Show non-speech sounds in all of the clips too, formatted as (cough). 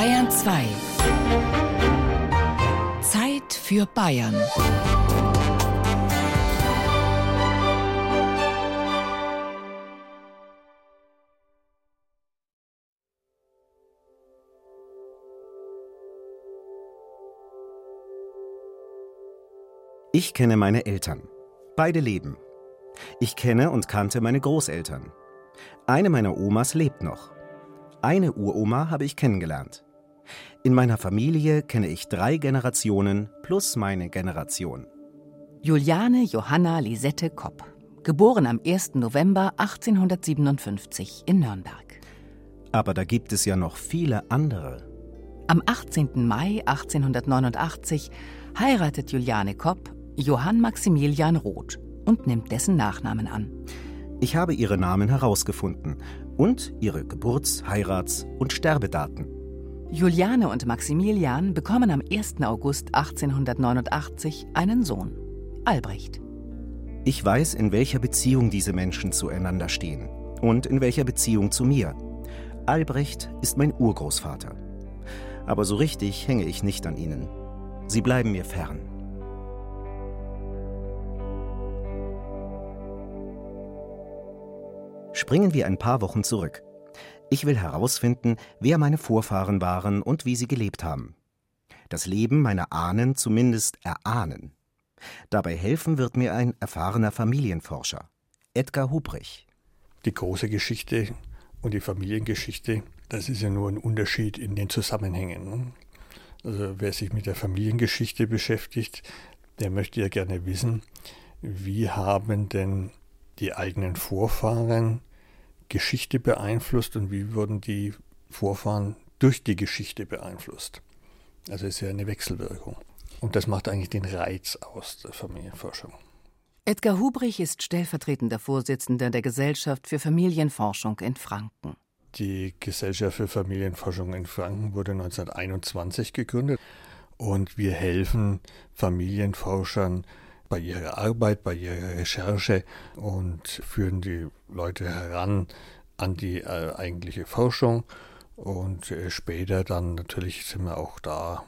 Bayern 2. Zeit für Bayern. Ich kenne meine Eltern. Beide leben. Ich kenne und kannte meine Großeltern. Eine meiner Omas lebt noch. Eine Uroma habe ich kennengelernt. In meiner Familie kenne ich drei Generationen plus meine Generation. Juliane Johanna Lisette Kopp, geboren am 1. November 1857 in Nürnberg. Aber da gibt es ja noch viele andere. Am 18. Mai 1889 heiratet Juliane Kopp Johann Maximilian Roth und nimmt dessen Nachnamen an. Ich habe ihre Namen herausgefunden und ihre Geburts-, Heirats- und Sterbedaten. Juliane und Maximilian bekommen am 1. August 1889 einen Sohn, Albrecht. Ich weiß, in welcher Beziehung diese Menschen zueinander stehen und in welcher Beziehung zu mir. Albrecht ist mein Urgroßvater. Aber so richtig hänge ich nicht an ihnen. Sie bleiben mir fern. Springen wir ein paar Wochen zurück. Ich will herausfinden, wer meine Vorfahren waren und wie sie gelebt haben. Das Leben meiner Ahnen zumindest erahnen. Dabei helfen wird mir ein erfahrener Familienforscher, Edgar Hubrich. Die große Geschichte und die Familiengeschichte, das ist ja nur ein Unterschied in den Zusammenhängen. Ne? Also wer sich mit der Familiengeschichte beschäftigt, der möchte ja gerne wissen, wie haben denn die eigenen Vorfahren Geschichte beeinflusst und wie wurden die Vorfahren durch die Geschichte beeinflusst. Also es ist ja eine Wechselwirkung. Und das macht eigentlich den Reiz aus der Familienforschung. Edgar Hubrich ist stellvertretender Vorsitzender der Gesellschaft für Familienforschung in Franken. Die Gesellschaft für Familienforschung in Franken wurde 1921 gegründet und wir helfen Familienforschern bei ihrer Arbeit, bei ihrer Recherche und führen die Leute heran an die äh, eigentliche Forschung. Und äh, später dann natürlich sind wir auch da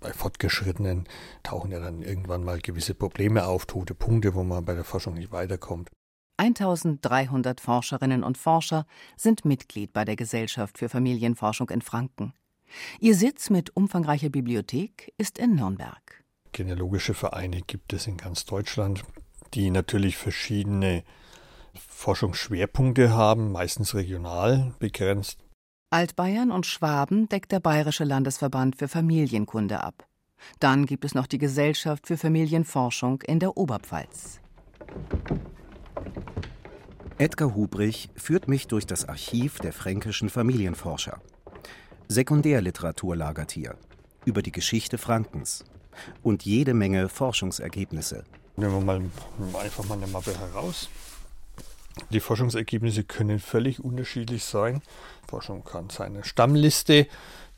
bei Fortgeschrittenen, tauchen ja dann irgendwann mal gewisse Probleme auf, tote Punkte, wo man bei der Forschung nicht weiterkommt. 1300 Forscherinnen und Forscher sind Mitglied bei der Gesellschaft für Familienforschung in Franken. Ihr Sitz mit umfangreicher Bibliothek ist in Nürnberg. Genealogische Vereine gibt es in ganz Deutschland, die natürlich verschiedene Forschungsschwerpunkte haben, meistens regional begrenzt. Altbayern und Schwaben deckt der Bayerische Landesverband für Familienkunde ab. Dann gibt es noch die Gesellschaft für Familienforschung in der Oberpfalz. Edgar Hubrich führt mich durch das Archiv der fränkischen Familienforscher. Sekundärliteratur lagert hier über die Geschichte Frankens und jede Menge Forschungsergebnisse. Nehmen wir mal einfach mal eine Mappe heraus. Die Forschungsergebnisse können völlig unterschiedlich sein. Forschung kann seine Stammliste,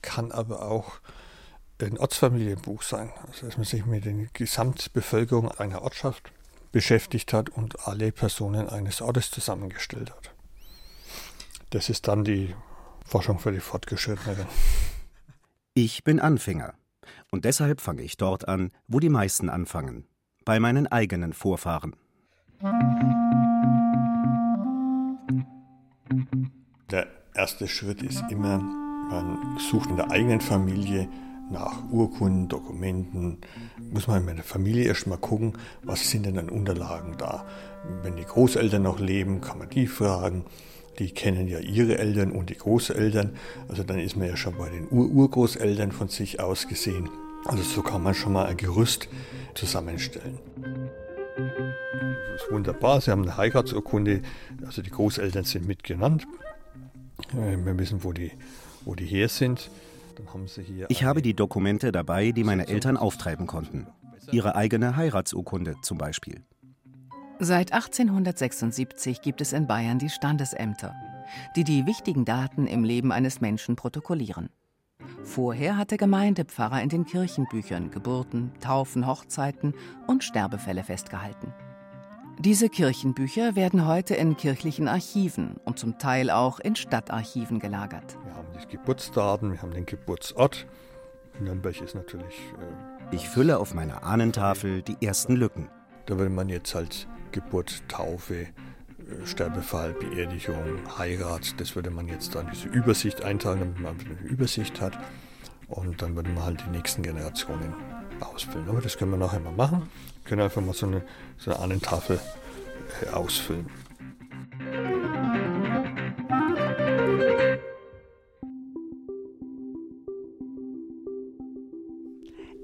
kann aber auch ein Ortsfamilienbuch sein. Also dass man sich mit der Gesamtbevölkerung einer Ortschaft beschäftigt hat und alle Personen eines Ortes zusammengestellt hat. Das ist dann die Forschung für die Fortgeschrittenen. Ich bin Anfänger. Und deshalb fange ich dort an, wo die meisten anfangen, bei meinen eigenen Vorfahren. Der erste Schritt ist immer, man sucht in der eigenen Familie nach Urkunden, Dokumenten, muss man in der Familie erstmal gucken, was sind denn an Unterlagen da. Wenn die Großeltern noch leben, kann man die fragen. Die kennen ja ihre Eltern und die Großeltern. Also dann ist man ja schon bei den Ur-Urgroßeltern von sich aus gesehen. Also so kann man schon mal ein Gerüst zusammenstellen. Das ist wunderbar. Sie haben eine Heiratsurkunde, also die Großeltern sind mitgenannt. Äh, wir wissen, wo die, wo die her sind. ich habe die Dokumente dabei, die meine Eltern auftreiben konnten. Ihre eigene Heiratsurkunde zum Beispiel. Seit 1876 gibt es in Bayern die Standesämter, die die wichtigen Daten im Leben eines Menschen protokollieren. Vorher hat der Gemeindepfarrer in den Kirchenbüchern Geburten, Taufen, Hochzeiten und Sterbefälle festgehalten. Diese Kirchenbücher werden heute in kirchlichen Archiven und zum Teil auch in Stadtarchiven gelagert. Wir haben die Geburtsdaten, wir haben den Geburtsort. Nürnberg ist natürlich. Äh, ich fülle auf meiner Ahnentafel die ersten Lücken. Da würde man jetzt halt Geburt, Taufe, äh, Sterbefall, Beerdigung, Heirat, das würde man jetzt dann diese Übersicht eintragen, damit man eine Übersicht hat. Und dann würde man halt die nächsten Generationen ausfüllen. Aber das können wir nachher mal machen. Wir können einfach mal so eine, so eine Ahnentafel äh, ausfüllen.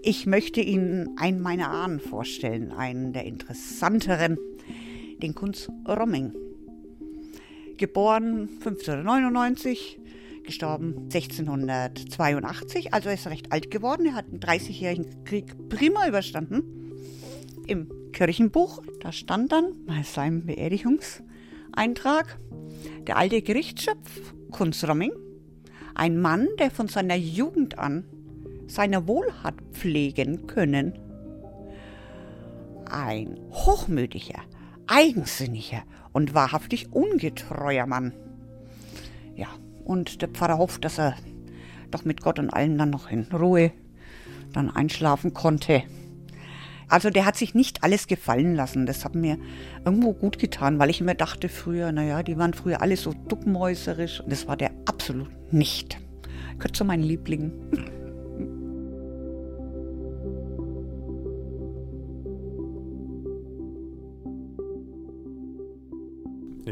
Ich möchte Ihnen einen meiner Ahnen vorstellen, einen der interessanteren, den Kunz Romming. Geboren 1599, gestorben 1682, also er ist recht alt geworden. Er hat den 30-jährigen Krieg prima überstanden. Im Kirchenbuch, da stand dann bei seinem Beerdigungseintrag der alte Gerichtsschöpf Kunz Romming, ein Mann, der von seiner Jugend an seine Wohlhat pflegen können. Ein hochmütiger, eigensinniger und wahrhaftig ungetreuer Mann. Ja, und der Pfarrer hofft, dass er doch mit Gott und allen dann noch in Ruhe dann einschlafen konnte. Also der hat sich nicht alles gefallen lassen. Das hat mir irgendwo gut getan, weil ich immer dachte früher, naja, die waren früher alle so duckmäuserisch. Und das war der absolut nicht. Gehört zu meinen Lieblingen.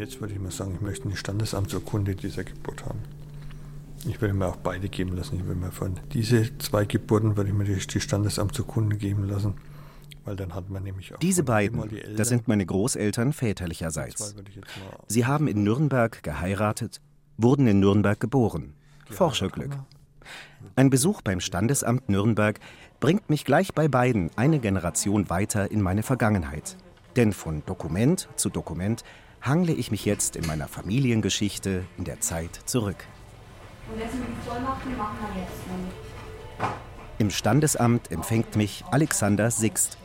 Jetzt würde ich mal sagen, ich möchte eine Standesamtsurkunde dieser Geburt haben. Ich würde mir auch beide geben lassen. Ich würde mir von diese zwei Geburten würde ich mir die, Standesamtsurkunde geben lassen. Weil dann hat man nämlich auch Diese beiden, die das sind meine Großeltern väterlicherseits. Sie haben in Nürnberg geheiratet, wurden in Nürnberg geboren. Forscherglück. Ein Besuch beim Standesamt Nürnberg bringt mich gleich bei beiden eine Generation weiter in meine Vergangenheit. Denn von Dokument zu Dokument hangle ich mich jetzt in meiner Familiengeschichte in der Zeit zurück. Und wenn Sie mir die Vollmacht machen wir jetzt. Im Standesamt empfängt mich Alexander Sixt.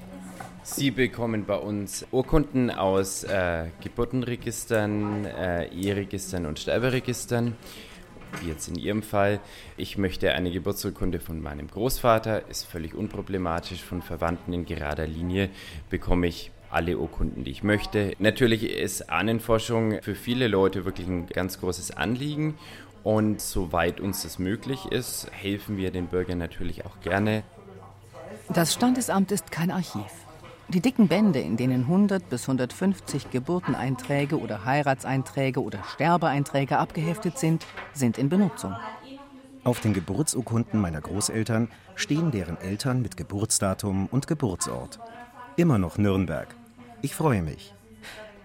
Sie bekommen bei uns Urkunden aus äh, Geburtenregistern, äh, Eheregistern und Sterberegistern. Wie jetzt in Ihrem Fall. Ich möchte eine Geburtsurkunde von meinem Großvater, ist völlig unproblematisch. Von Verwandten in gerader Linie bekomme ich alle Urkunden, die ich möchte. Natürlich ist Ahnenforschung für viele Leute wirklich ein ganz großes Anliegen und soweit uns das möglich ist, helfen wir den Bürgern natürlich auch gerne. Das Standesamt ist kein Archiv. Die dicken Bände, in denen 100 bis 150 Geburteneinträge oder Heiratseinträge oder Sterbeeinträge abgeheftet sind, sind in Benutzung. Auf den Geburtsurkunden meiner Großeltern stehen deren Eltern mit Geburtsdatum und Geburtsort. Immer noch Nürnberg. Ich freue mich.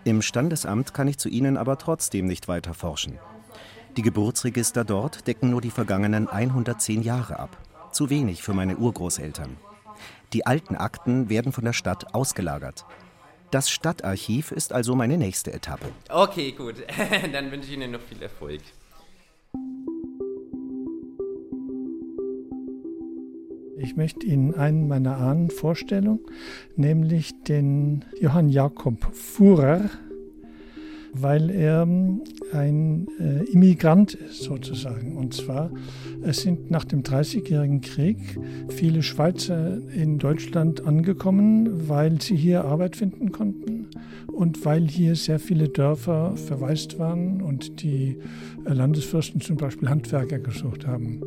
Im Standesamt kann ich zu Ihnen aber trotzdem nicht weiter forschen. Die Geburtsregister dort decken nur die vergangenen 110 Jahre ab. Zu wenig für meine Urgroßeltern. Die alten Akten werden von der Stadt ausgelagert. Das Stadtarchiv ist also meine nächste Etappe. Okay, gut. (laughs) Dann wünsche ich Ihnen noch viel Erfolg. Ich möchte Ihnen einen meiner Ahnen vorstellen, nämlich den Johann Jakob Fuhrer, weil er ähm, ein äh, Immigrant ist sozusagen. Und zwar, es sind nach dem Dreißigjährigen Krieg viele Schweizer in Deutschland angekommen, weil sie hier Arbeit finden konnten und weil hier sehr viele Dörfer verwaist waren und die äh, Landesfürsten zum Beispiel Handwerker gesucht haben.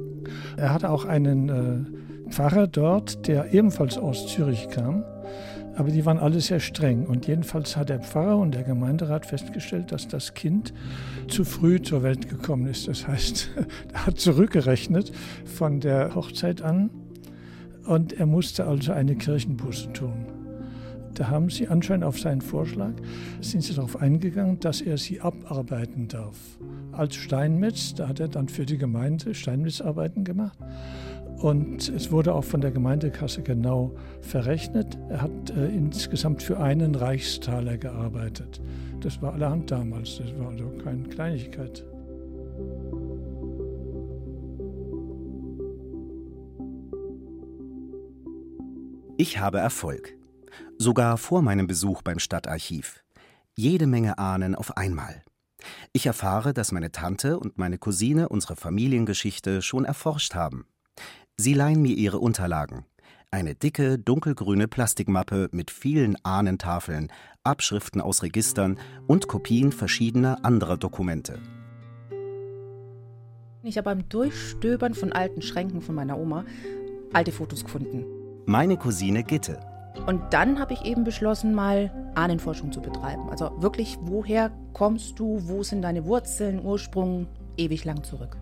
Er hatte auch einen äh, Pfarrer dort, der ebenfalls aus Zürich kam. Aber die waren alle sehr streng. Und jedenfalls hat der Pfarrer und der Gemeinderat festgestellt, dass das Kind zu früh zur Welt gekommen ist. Das heißt, (laughs) er hat zurückgerechnet von der Hochzeit an und er musste also eine Kirchenbuße tun. Da haben sie anscheinend auf seinen Vorschlag, sind sie darauf eingegangen, dass er sie abarbeiten darf. Als Steinmetz, da hat er dann für die Gemeinde Steinmetzarbeiten gemacht. Und es wurde auch von der Gemeindekasse genau verrechnet. Er hat äh, insgesamt für einen Reichstaler gearbeitet. Das war allerhand damals, das war also keine Kleinigkeit. Ich habe Erfolg. Sogar vor meinem Besuch beim Stadtarchiv. Jede Menge Ahnen auf einmal. Ich erfahre, dass meine Tante und meine Cousine unsere Familiengeschichte schon erforscht haben. Sie leihen mir ihre Unterlagen. Eine dicke, dunkelgrüne Plastikmappe mit vielen Ahnentafeln, Abschriften aus Registern und Kopien verschiedener anderer Dokumente. Ich habe beim Durchstöbern von alten Schränken von meiner Oma alte Fotos gefunden. Meine Cousine Gitte. Und dann habe ich eben beschlossen, mal Ahnenforschung zu betreiben. Also wirklich, woher kommst du, wo sind deine Wurzeln, Ursprung, ewig lang zurück.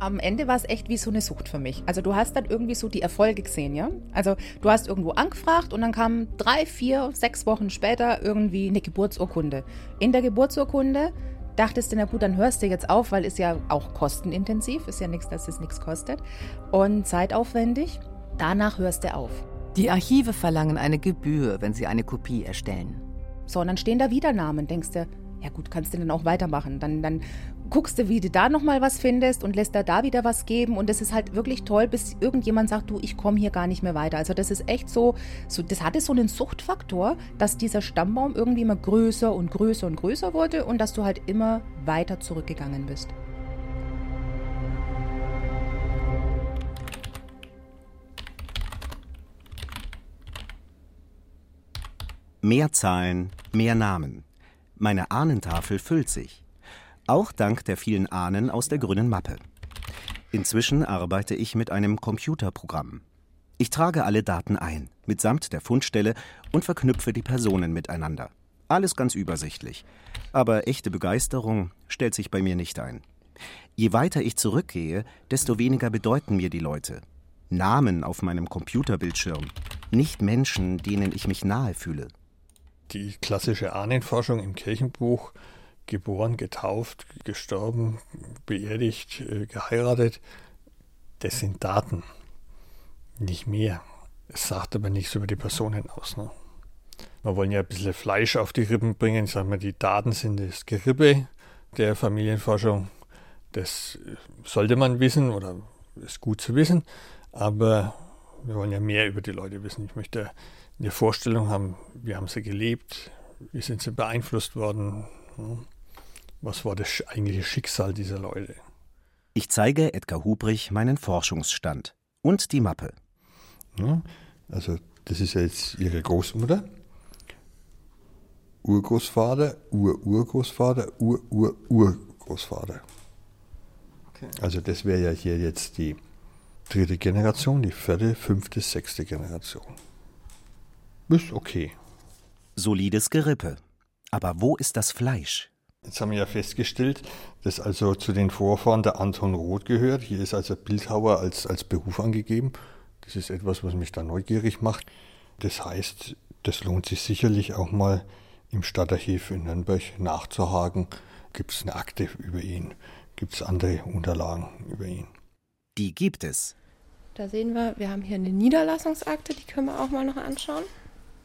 Am Ende war es echt wie so eine Sucht für mich. Also du hast dann irgendwie so die Erfolge gesehen, ja? Also du hast irgendwo angefragt und dann kam drei, vier, sechs Wochen später irgendwie eine Geburtsurkunde. In der Geburtsurkunde dachtest du, na gut, dann hörst du jetzt auf, weil es ja auch kostenintensiv, ist ja nichts, dass es nichts kostet und zeitaufwendig. Danach hörst du auf. Die Archive verlangen eine Gebühr, wenn sie eine Kopie erstellen. So, und dann stehen da wieder Namen. Denkst du, ja gut, kannst du dann auch weitermachen. Dann, dann guckst du, wie du da nochmal was findest und lässt da da wieder was geben. Und das ist halt wirklich toll, bis irgendjemand sagt, du, ich komme hier gar nicht mehr weiter. Also das ist echt so, so, das hatte so einen Suchtfaktor, dass dieser Stammbaum irgendwie immer größer und größer und größer wurde und dass du halt immer weiter zurückgegangen bist. Mehr Zahlen, mehr Namen. Meine Ahnentafel füllt sich. Auch dank der vielen Ahnen aus der grünen Mappe. Inzwischen arbeite ich mit einem Computerprogramm. Ich trage alle Daten ein, mitsamt der Fundstelle und verknüpfe die Personen miteinander. Alles ganz übersichtlich. Aber echte Begeisterung stellt sich bei mir nicht ein. Je weiter ich zurückgehe, desto weniger bedeuten mir die Leute. Namen auf meinem Computerbildschirm, nicht Menschen, denen ich mich nahe fühle die klassische Ahnenforschung im Kirchenbuch, geboren, getauft, gestorben, beerdigt, äh, geheiratet, das sind Daten, nicht mehr. Es sagt aber nichts über die Personen aus. Ne? Wir wollen ja ein bisschen Fleisch auf die Rippen bringen. Ich sage mal, die Daten sind das Gerippe der Familienforschung. Das äh, sollte man wissen oder ist gut zu wissen. Aber wir wollen ja mehr über die Leute wissen. Ich möchte eine Vorstellung haben, wie haben sie gelebt, wie sind sie beeinflusst worden, was war das eigentliche Schicksal dieser Leute. Ich zeige Edgar Hubrich meinen Forschungsstand und die Mappe. Ja, also das ist ja jetzt ihre Großmutter, Urgroßvater, Ururgroßvater, Urururgroßvater. Okay. Also das wäre ja hier jetzt die dritte Generation, die vierte, fünfte, sechste Generation. Ist okay. Solides Gerippe. Aber wo ist das Fleisch? Jetzt haben wir ja festgestellt, dass also zu den Vorfahren der Anton Roth gehört. Hier ist also Bildhauer als, als Beruf angegeben. Das ist etwas, was mich da neugierig macht. Das heißt, das lohnt sich sicherlich auch mal im Stadtarchiv in Nürnberg nachzuhaken. Gibt es eine Akte über ihn? Gibt es andere Unterlagen über ihn? Die gibt es. Da sehen wir, wir haben hier eine Niederlassungsakte, die können wir auch mal noch anschauen.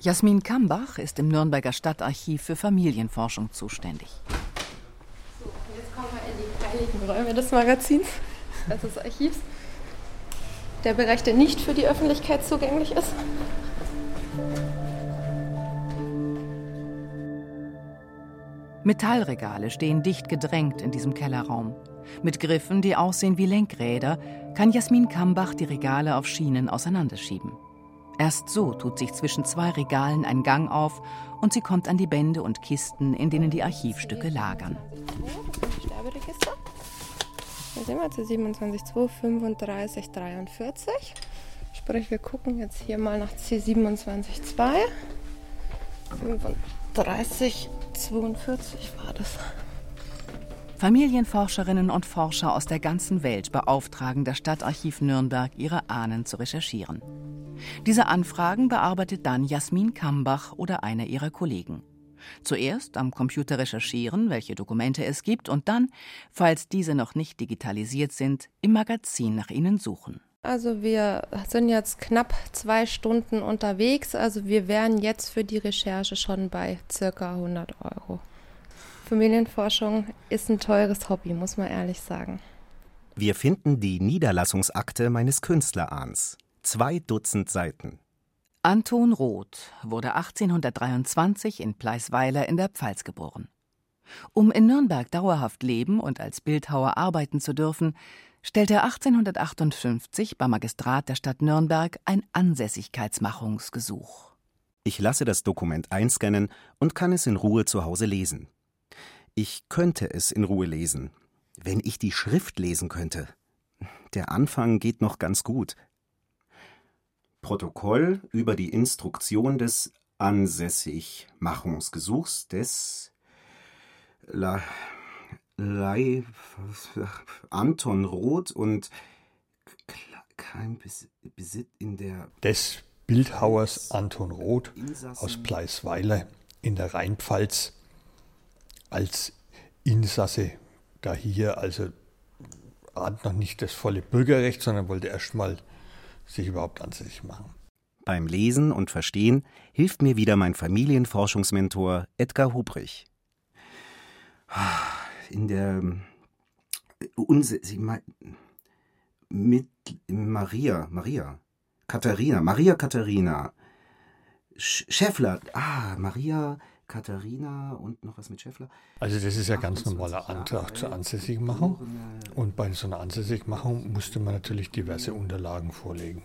Jasmin Kambach ist im Nürnberger Stadtarchiv für Familienforschung zuständig. So, jetzt kommen wir in die heiligen Räume des Magazins, also des Archivs. Der Bereich, der nicht für die Öffentlichkeit zugänglich ist. Metallregale stehen dicht gedrängt in diesem Kellerraum. Mit Griffen, die aussehen wie Lenkräder, kann Jasmin Kambach die Regale auf Schienen auseinanderschieben. Erst so tut sich zwischen zwei Regalen ein Gang auf und sie kommt an die Bände und Kisten, in denen die Archivstücke lagern. Sterberegister. Hier sehen wir C27.2, 35, 43. Sprich, wir gucken jetzt hier mal nach C27.2. 35, 42 war das. Familienforscherinnen und Forscher aus der ganzen Welt beauftragen das Stadtarchiv Nürnberg, ihre Ahnen zu recherchieren. Diese Anfragen bearbeitet dann Jasmin Kambach oder einer ihrer Kollegen. Zuerst am Computer recherchieren, welche Dokumente es gibt, und dann, falls diese noch nicht digitalisiert sind, im Magazin nach ihnen suchen. Also wir sind jetzt knapp zwei Stunden unterwegs. Also wir wären jetzt für die Recherche schon bei circa 100 Euro. Familienforschung ist ein teures Hobby, muss man ehrlich sagen. Wir finden die Niederlassungsakte meines Künstlerahns. Zwei Dutzend Seiten. Anton Roth wurde 1823 in Pleisweiler in der Pfalz geboren. Um in Nürnberg dauerhaft leben und als Bildhauer arbeiten zu dürfen, stellte er 1858 beim Magistrat der Stadt Nürnberg ein Ansässigkeitsmachungsgesuch. Ich lasse das Dokument einscannen und kann es in Ruhe zu Hause lesen. Ich könnte es in Ruhe lesen, wenn ich die Schrift lesen könnte. Der Anfang geht noch ganz gut. Protokoll über die Instruktion des Ansässigmachungsgesuchs des La, Lai, Anton Roth und kein Besitz in der des Bildhauers Anton Roth aus Pleisweiler in der Rheinpfalz als Insasse da hier also hat noch nicht das volle Bürgerrecht, sondern wollte erst mal sich überhaupt ansässig machen. Beim Lesen und Verstehen hilft mir wieder mein Familienforschungsmentor Edgar Hubrich. In der mit Maria, Maria, Katharina, Maria Katharina, Schäffler, ah, Maria Katharina und noch was mit Schäffler. Also das ist ja ganz normaler Antrag zur Ansässigmachung. Und bei so einer Ansässigmachung musste man natürlich diverse Unterlagen vorlegen.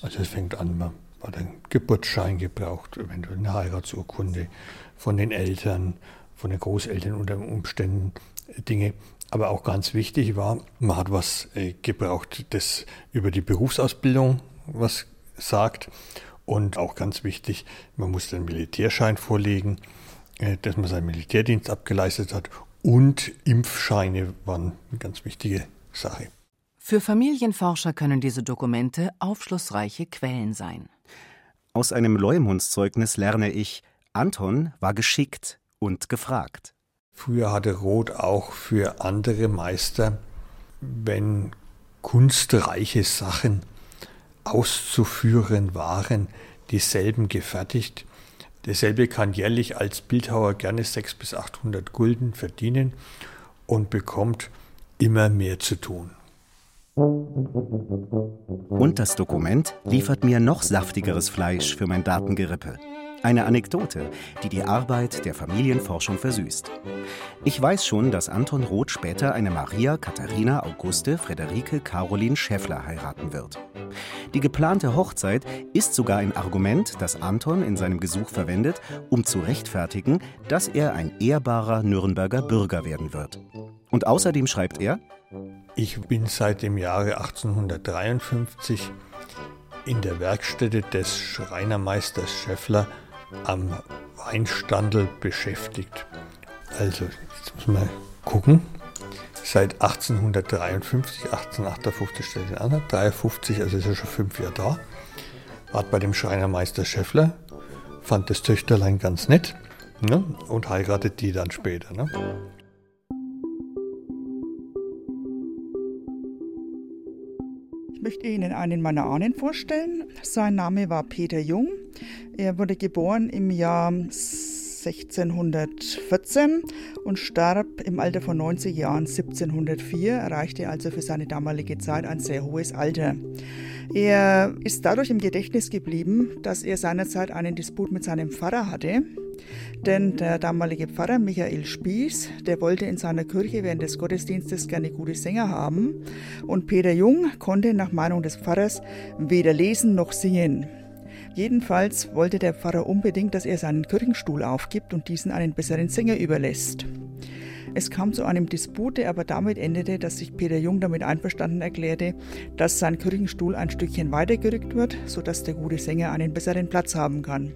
Also es fängt an, man hat einen Geburtsschein gebraucht, eventuell eine Heiratsurkunde von den Eltern, von den Großeltern unter Umständen Dinge. Aber auch ganz wichtig war, man hat was äh, gebraucht, das über die Berufsausbildung was sagt. Und auch ganz wichtig, man musste einen Militärschein vorlegen äh, dass man seinen Militärdienst abgeleistet hat und Impfscheine waren eine ganz wichtige Sache. Für Familienforscher können diese Dokumente aufschlussreiche Quellen sein. Aus einem Leumundszeugnis lerne ich, Anton war geschickt und gefragt. Früher hatte Roth auch für andere Meister, wenn kunstreiche Sachen auszuführen waren, dieselben gefertigt. Derselbe kann jährlich als Bildhauer gerne 600 bis 800 Gulden verdienen und bekommt immer mehr zu tun. Und das Dokument liefert mir noch saftigeres Fleisch für mein Datengerippe. Eine Anekdote, die die Arbeit der Familienforschung versüßt. Ich weiß schon, dass Anton Roth später eine Maria Katharina Auguste Friederike Caroline Schäffler heiraten wird. Die geplante Hochzeit ist sogar ein Argument, das Anton in seinem Gesuch verwendet, um zu rechtfertigen, dass er ein ehrbarer Nürnberger Bürger werden wird. Und außerdem schreibt er, ich bin seit dem Jahre 1853 in der Werkstätte des Schreinermeisters Schäffler am Weinstandel beschäftigt. Also, jetzt muss man gucken. Seit 1853, 1858 stellt er an, 53, also ist er schon fünf Jahre da. War bei dem Schreinermeister Schäffler, fand das Töchterlein ganz nett ne, und heiratet die dann später. Ne. Möchte Ihnen einen meiner Ahnen vorstellen. Sein Name war Peter Jung. Er wurde geboren im Jahr 1614 und starb im Alter von 90 Jahren 1704, erreichte also für seine damalige Zeit ein sehr hohes Alter. Er ist dadurch im Gedächtnis geblieben, dass er seinerzeit einen Disput mit seinem Pfarrer hatte. Denn der damalige Pfarrer Michael Spieß, der wollte in seiner Kirche während des Gottesdienstes gerne gute Sänger haben. Und Peter Jung konnte nach Meinung des Pfarrers weder lesen noch singen. Jedenfalls wollte der Pfarrer unbedingt, dass er seinen Kirchenstuhl aufgibt und diesen einen besseren Sänger überlässt. Es kam zu einem Disput, der aber damit endete, dass sich Peter Jung damit einverstanden erklärte, dass sein Kirchenstuhl ein Stückchen weitergerückt wird, sodass der gute Sänger einen besseren Platz haben kann.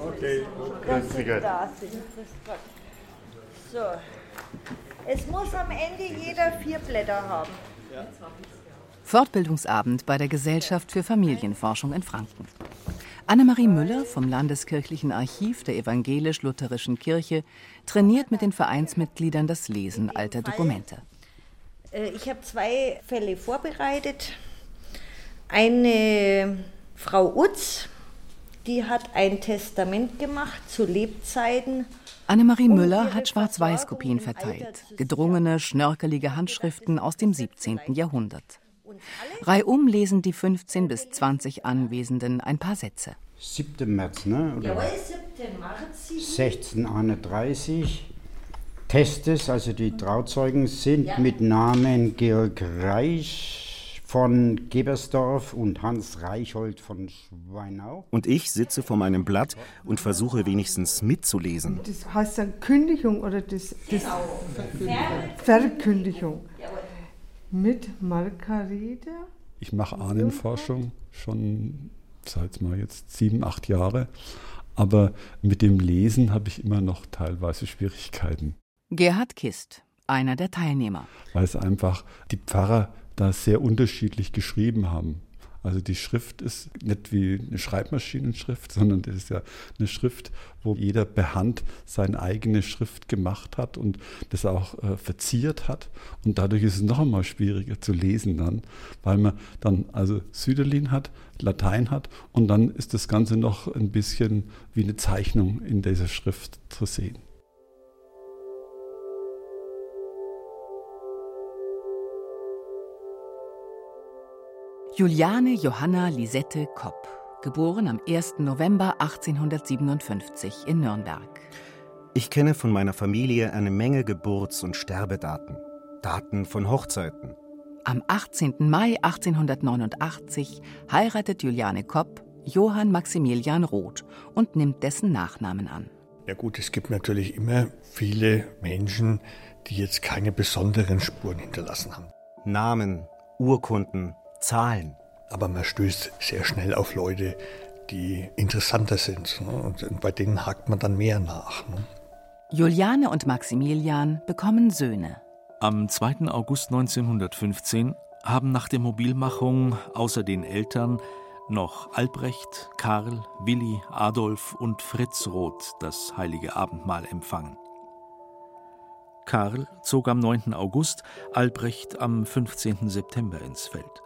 Okay, dass Sie da sind. So. Es muss am Ende jeder vier Blätter haben. Fortbildungsabend bei der Gesellschaft für Familienforschung in Franken. Annemarie Müller vom Landeskirchlichen Archiv der Evangelisch-Lutherischen Kirche trainiert mit den Vereinsmitgliedern das Lesen alter Dokumente. Äh, ich habe zwei Fälle vorbereitet. Eine Frau Utz die hat ein Testament gemacht zu Lebzeiten. Annemarie Müller hat Schwarz-Weiß-Kopien verteilt, gedrungene, schnörkelige Handschriften aus dem 17. Jahrhundert. Reihum lesen die 15 bis 20 Anwesenden ein paar Sätze. 7. März, ne? Oder? Jawohl, 7. März. 1631. Testes, also die Trauzeugen, sind ja. mit Namen Georg Reich von Gebersdorf und Hans Reichhold von Schweinau. Und ich sitze vor meinem Blatt und versuche wenigstens mitzulesen. Das heißt dann Kündigung oder das, das genau. Verkündigung. Verkündigung. Mit Margarete. Ich mache Ahnenforschung schon seit mal jetzt sieben, acht Jahre. Aber mit dem Lesen habe ich immer noch teilweise Schwierigkeiten. Gerhard Kist, einer der Teilnehmer. Weil es einfach die Pfarrer da sehr unterschiedlich geschrieben haben. Also die Schrift ist nicht wie eine Schreibmaschinenschrift, sondern das ist ja eine Schrift, wo jeder per Hand seine eigene Schrift gemacht hat und das auch äh, verziert hat. Und dadurch ist es noch einmal schwieriger zu lesen dann, weil man dann also Süderlin hat, Latein hat und dann ist das Ganze noch ein bisschen wie eine Zeichnung in dieser Schrift zu sehen. Juliane Johanna Lisette Kopp, geboren am 1. November 1857 in Nürnberg. Ich kenne von meiner Familie eine Menge Geburts- und Sterbedaten, Daten von Hochzeiten. Am 18. Mai 1889 heiratet Juliane Kopp Johann Maximilian Roth und nimmt dessen Nachnamen an. Ja gut, es gibt natürlich immer viele Menschen, die jetzt keine besonderen Spuren hinterlassen haben. Namen, Urkunden, Zahlen. Aber man stößt sehr schnell auf Leute, die interessanter sind. Ne? Und bei denen hakt man dann mehr nach. Ne? Juliane und Maximilian bekommen Söhne. Am 2. August 1915 haben nach der Mobilmachung außer den Eltern noch Albrecht, Karl, Willi, Adolf und Fritz Roth das heilige Abendmahl empfangen. Karl zog am 9. August, Albrecht am 15. September ins Feld.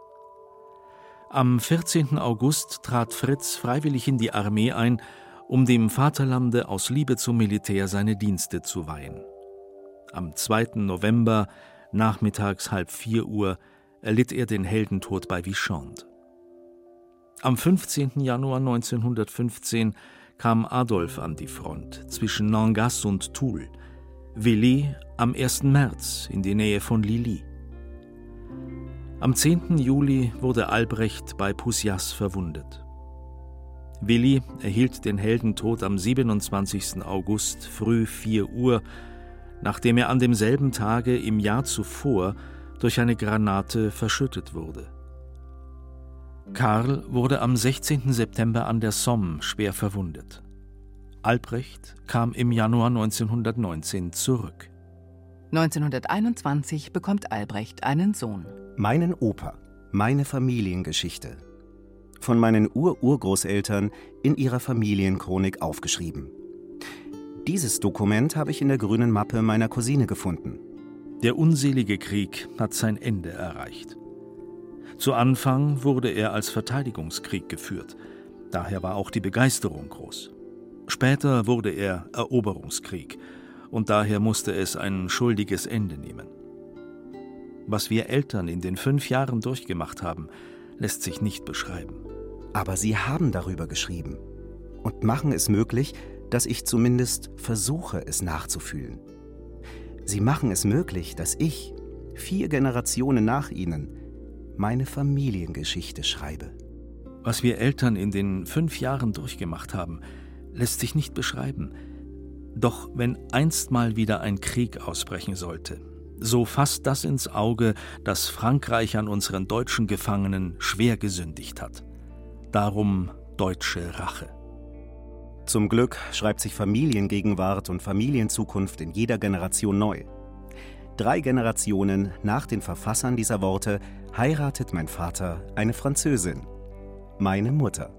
Am 14. August trat Fritz freiwillig in die Armee ein, um dem Vaterlande aus Liebe zum Militär seine Dienste zu weihen. Am 2. November, nachmittags halb vier Uhr, erlitt er den Heldentod bei Vichamp. Am 15. Januar 1915 kam Adolf an die Front zwischen Nangas und Toul, Willi am 1. März in die Nähe von Lilly. Am 10. Juli wurde Albrecht bei Pusias verwundet. Willi erhielt den Heldentod am 27. August früh 4 Uhr, nachdem er an demselben Tage im Jahr zuvor durch eine Granate verschüttet wurde. Karl wurde am 16. September an der Somme schwer verwundet. Albrecht kam im Januar 1919 zurück. 1921 bekommt Albrecht einen Sohn. Meinen Opa, meine Familiengeschichte. Von meinen Ur-Urgroßeltern in ihrer Familienchronik aufgeschrieben. Dieses Dokument habe ich in der grünen Mappe meiner Cousine gefunden. Der unselige Krieg hat sein Ende erreicht. Zu Anfang wurde er als Verteidigungskrieg geführt. Daher war auch die Begeisterung groß. Später wurde er Eroberungskrieg und daher musste es ein schuldiges Ende nehmen. Was wir Eltern in den fünf Jahren durchgemacht haben, lässt sich nicht beschreiben. Aber Sie haben darüber geschrieben und machen es möglich, dass ich zumindest versuche, es nachzufühlen. Sie machen es möglich, dass ich, vier Generationen nach Ihnen, meine Familiengeschichte schreibe. Was wir Eltern in den fünf Jahren durchgemacht haben, lässt sich nicht beschreiben. Doch wenn einst mal wieder ein Krieg ausbrechen sollte, so fasst das ins Auge, dass Frankreich an unseren deutschen Gefangenen schwer gesündigt hat. Darum deutsche Rache. Zum Glück schreibt sich Familiengegenwart und Familienzukunft in jeder Generation neu. Drei Generationen nach den Verfassern dieser Worte heiratet mein Vater eine Französin, meine Mutter.